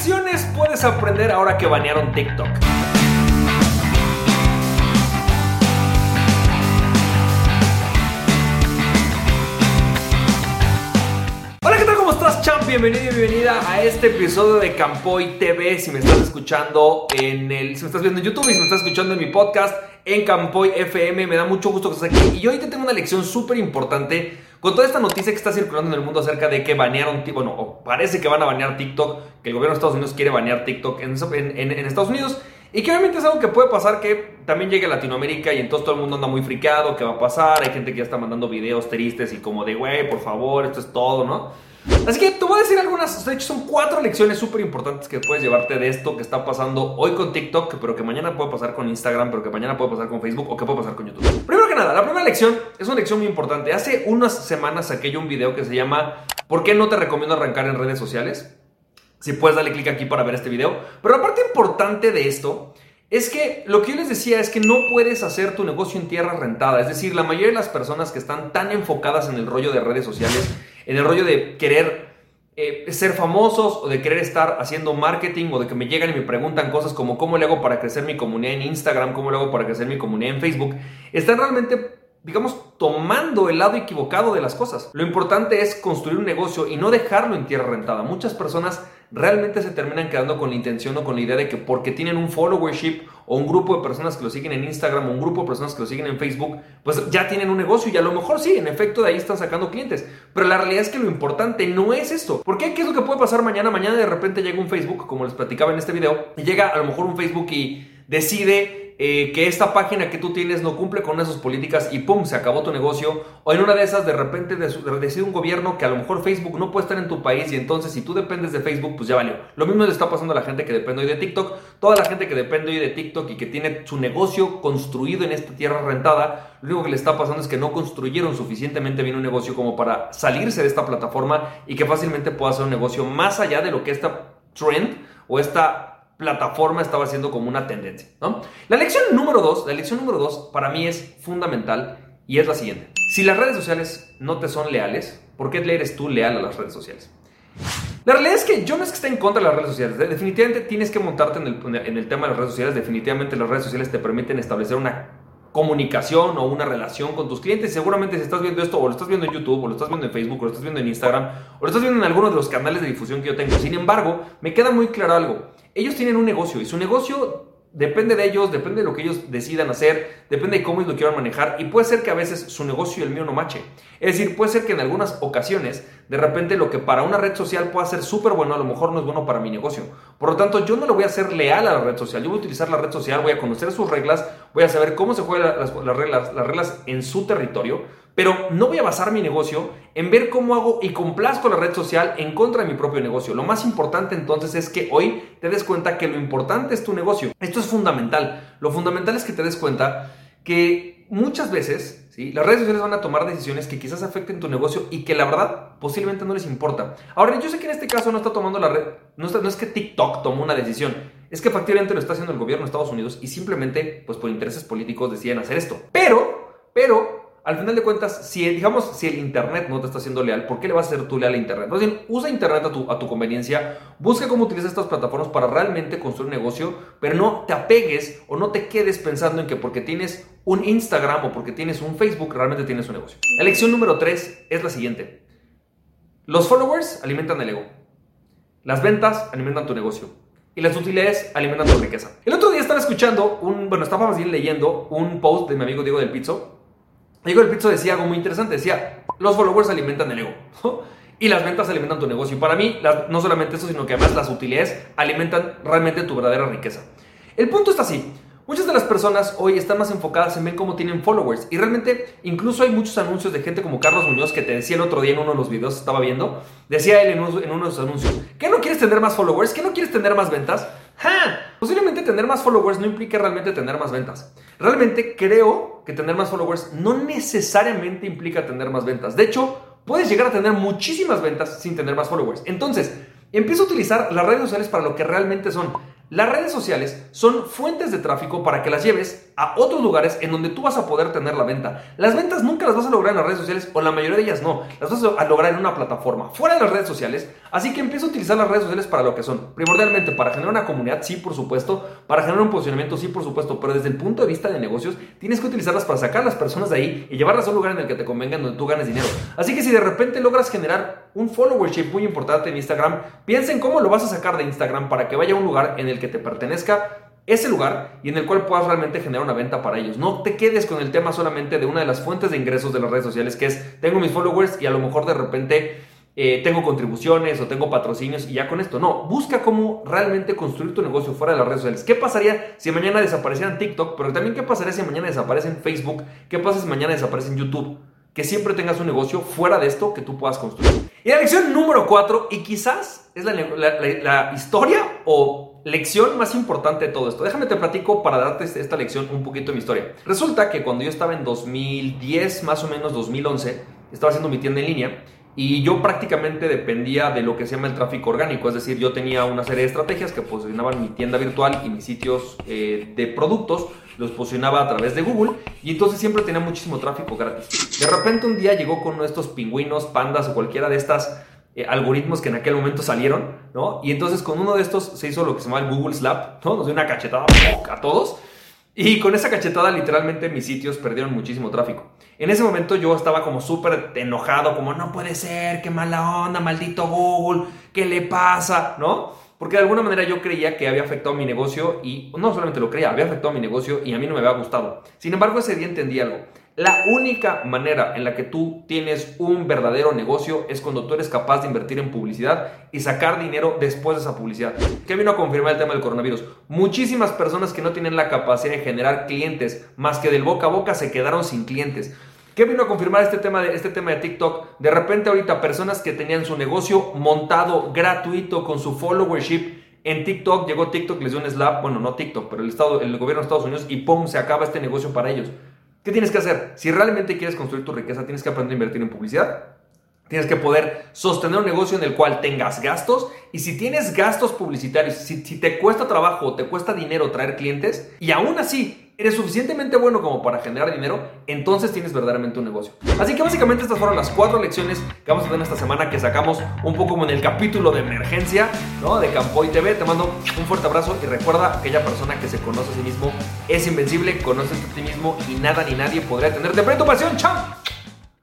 lecciones puedes aprender ahora que banearon TikTok? Hola, ¿qué tal? ¿Cómo estás, champ? Bienvenido y bienvenida a este episodio de Campoy TV. Si me estás escuchando en el. Si me estás viendo en YouTube y si me estás escuchando en mi podcast en Campoy FM, me da mucho gusto que estés aquí. Y hoy te tengo una lección súper importante con toda esta noticia que está circulando en el mundo acerca de que banearon, bueno, o parece que van a banear TikTok, que el gobierno de Estados Unidos quiere banear TikTok en, Estados Unidos. Y que obviamente es algo que puede pasar que también llegue a Latinoamérica y entonces todo el mundo anda muy friqueado, ¿qué va a pasar? Hay gente que ya está mandando videos tristes y como de, güey, por favor, esto es todo, ¿no? Así que te voy a decir algunas, de hecho son cuatro lecciones súper importantes que puedes llevarte de esto que está pasando hoy con TikTok, pero que mañana puede pasar con Instagram, pero que mañana puede pasar con Facebook o que puede pasar con YouTube. Primero que nada, la primera lección es una lección muy importante. Hace unas semanas saqué yo un video que se llama ¿Por qué no te recomiendo arrancar en redes sociales? Si puedes darle clic aquí para ver este video. Pero la parte importante de esto es que lo que yo les decía es que no puedes hacer tu negocio en tierra rentada. Es decir, la mayoría de las personas que están tan enfocadas en el rollo de redes sociales, en el rollo de querer eh, ser famosos o de querer estar haciendo marketing o de que me llegan y me preguntan cosas como cómo le hago para crecer mi comunidad en Instagram, cómo le hago para crecer mi comunidad en Facebook, están realmente digamos, tomando el lado equivocado de las cosas. Lo importante es construir un negocio y no dejarlo en tierra rentada. Muchas personas realmente se terminan quedando con la intención o con la idea de que porque tienen un followership o un grupo de personas que lo siguen en Instagram o un grupo de personas que lo siguen en Facebook, pues ya tienen un negocio y a lo mejor sí, en efecto de ahí están sacando clientes. Pero la realidad es que lo importante no es esto. Porque ¿qué es lo que puede pasar mañana? Mañana de repente llega un Facebook, como les platicaba en este video, y llega a lo mejor un Facebook y decide eh, que esta página que tú tienes no cumple con esas políticas y pum, se acabó tu negocio. O en una de esas de repente decide un gobierno que a lo mejor Facebook no puede estar en tu país y entonces si tú dependes de Facebook, pues ya valió. Lo mismo le está pasando a la gente que depende hoy de TikTok. Toda la gente que depende hoy de TikTok y que tiene su negocio construido en esta tierra rentada, lo único que le está pasando es que no construyeron suficientemente bien un negocio como para salirse de esta plataforma y que fácilmente pueda hacer un negocio más allá de lo que esta trend o esta plataforma estaba siendo como una tendencia, ¿no? La lección número dos, la lección número dos para mí es fundamental y es la siguiente. Si las redes sociales no te son leales, ¿por qué eres tú leal a las redes sociales? La realidad es que yo no es que esté en contra de las redes sociales. Definitivamente tienes que montarte en el, en el tema de las redes sociales. Definitivamente las redes sociales te permiten establecer una comunicación o una relación con tus clientes. Seguramente si estás viendo esto o lo estás viendo en YouTube o lo estás viendo en Facebook o lo estás viendo en Instagram o lo estás viendo en alguno de los canales de difusión que yo tengo. Sin embargo, me queda muy claro algo. Ellos tienen un negocio y su negocio Depende de ellos, depende de lo que ellos decidan hacer, depende de cómo ellos lo quieran manejar y puede ser que a veces su negocio y el mío no mache. Es decir, puede ser que en algunas ocasiones, de repente lo que para una red social pueda ser súper bueno, a lo mejor no es bueno para mi negocio. Por lo tanto, yo no le voy a ser leal a la red social. Yo voy a utilizar la red social, voy a conocer sus reglas, voy a saber cómo se juegan las, las reglas, las reglas en su territorio pero no voy a basar mi negocio en ver cómo hago y complazco la red social en contra de mi propio negocio. Lo más importante entonces es que hoy te des cuenta que lo importante es tu negocio. Esto es fundamental. Lo fundamental es que te des cuenta que muchas veces las redes sociales van a tomar decisiones que quizás afecten tu negocio y que la verdad posiblemente no les importa. Ahora, yo sé que en este caso no está tomando la red, no, no es que TikTok tomó una decisión, es que efectivamente lo está haciendo el gobierno de Estados Unidos y simplemente, pues por intereses políticos deciden hacer esto. Pero, pero, al final de cuentas, si digamos, si el Internet no te está haciendo leal, ¿por qué le vas a ser tú leal a Internet? Más bien, usa Internet a tu, a tu conveniencia, busca cómo utilizar estas plataformas para realmente construir un negocio, pero no te apegues o no te quedes pensando en que porque tienes un Instagram o porque tienes un Facebook, realmente tienes un negocio. La lección número 3 es la siguiente. Los followers alimentan el ego. Las ventas alimentan tu negocio. Y las utilidades alimentan tu riqueza. El otro día estaba escuchando un, bueno, estaba más leyendo un post de mi amigo Diego del Pizzo, Diego el Pizzo decía algo muy interesante, decía, los followers alimentan el ego y las ventas alimentan tu negocio. Y para mí, no solamente eso, sino que además las utilidades alimentan realmente tu verdadera riqueza. El punto está así. Muchas de las personas hoy están más enfocadas en ver cómo tienen followers. Y realmente, incluso hay muchos anuncios de gente como Carlos Muñoz que te decía el otro día en uno de los videos que estaba viendo. Decía él en en uno de sus anuncios: ¿Qué no quieres tener más followers? ¿Qué no quieres tener más ventas? ¡Ja! Posiblemente tener más followers no implique realmente tener más ventas. Realmente creo que tener más followers no necesariamente implica tener más ventas. De hecho, puedes llegar a tener muchísimas ventas sin tener más followers. Entonces, empieza a utilizar las redes sociales para lo que realmente son. Las redes sociales son fuentes de tráfico para que las lleves a otros lugares en donde tú vas a poder tener la venta. Las ventas nunca las vas a lograr en las redes sociales o la mayoría de ellas no. Las vas a lograr en una plataforma fuera de las redes sociales. Así que empieza a utilizar las redes sociales para lo que son. Primordialmente para generar una comunidad, sí, por supuesto. Para generar un posicionamiento, sí, por supuesto. Pero desde el punto de vista de negocios, tienes que utilizarlas para sacar a las personas de ahí y llevarlas a un lugar en el que te convenga, donde tú ganes dinero. Así que si de repente logras generar un followership muy importante en Instagram, piensa en cómo lo vas a sacar de Instagram para que vaya a un lugar en el que te pertenezca ese lugar y en el cual puedas realmente generar una venta para ellos. No te quedes con el tema solamente de una de las fuentes de ingresos de las redes sociales, que es tengo mis followers y a lo mejor de repente eh, tengo contribuciones o tengo patrocinios y ya con esto. No, busca cómo realmente construir tu negocio fuera de las redes sociales. ¿Qué pasaría si mañana desapareciera en TikTok? Pero también qué pasaría si mañana desaparece en Facebook? ¿Qué pasa si mañana desaparece en YouTube? Que siempre tengas un negocio fuera de esto que tú puedas construir. Y la lección número 4, y quizás es la historia o lección más importante de todo esto. Déjame te platico para darte este, esta lección un poquito de mi historia. Resulta que cuando yo estaba en 2010, más o menos 2011, estaba haciendo mi tienda en línea y yo prácticamente dependía de lo que se llama el tráfico orgánico, es decir, yo tenía una serie de estrategias que posicionaban mi tienda virtual y mis sitios eh, de productos, los posicionaba a través de Google y entonces siempre tenía muchísimo tráfico gratis. De repente un día llegó con uno de estos pingüinos, pandas o cualquiera de estas eh, algoritmos que en aquel momento salieron, ¿no? Y entonces con uno de estos se hizo lo que se llama el Google Slap, ¿no? Nos dio una cachetada a todos. Y con esa cachetada literalmente mis sitios perdieron muchísimo tráfico. En ese momento yo estaba como súper enojado, como no puede ser, qué mala onda, maldito Google, ¿qué le pasa? ¿No? Porque de alguna manera yo creía que había afectado mi negocio y no solamente lo creía, había afectado mi negocio y a mí no me había gustado. Sin embargo, ese día entendí algo. La única manera en la que tú tienes un verdadero negocio es cuando tú eres capaz de invertir en publicidad y sacar dinero después de esa publicidad. ¿Qué vino a confirmar el tema del coronavirus? Muchísimas personas que no tienen la capacidad de generar clientes más que del boca a boca se quedaron sin clientes. ¿Qué vino a confirmar este tema, de, este tema de TikTok? De repente ahorita personas que tenían su negocio montado gratuito con su followership en TikTok, llegó TikTok, les dio un slap, bueno, no TikTok, pero el, estado, el gobierno de Estados Unidos y ¡pum! se acaba este negocio para ellos. ¿Qué tienes que hacer? Si realmente quieres construir tu riqueza, tienes que aprender a invertir en publicidad. Tienes que poder sostener un negocio en el cual tengas gastos y si tienes gastos publicitarios, si, si te cuesta trabajo o te cuesta dinero traer clientes y aún así eres suficientemente bueno como para generar dinero, entonces tienes verdaderamente un negocio. Así que básicamente estas fueron las cuatro lecciones que vamos a tener esta semana que sacamos un poco como en el capítulo de emergencia, ¿no? De Campoy TV. Te mando un fuerte abrazo y recuerda, aquella persona que se conoce a sí mismo es invencible, conoce a ti mismo y nada ni nadie podría tenerte tu pasión. ¡Chao!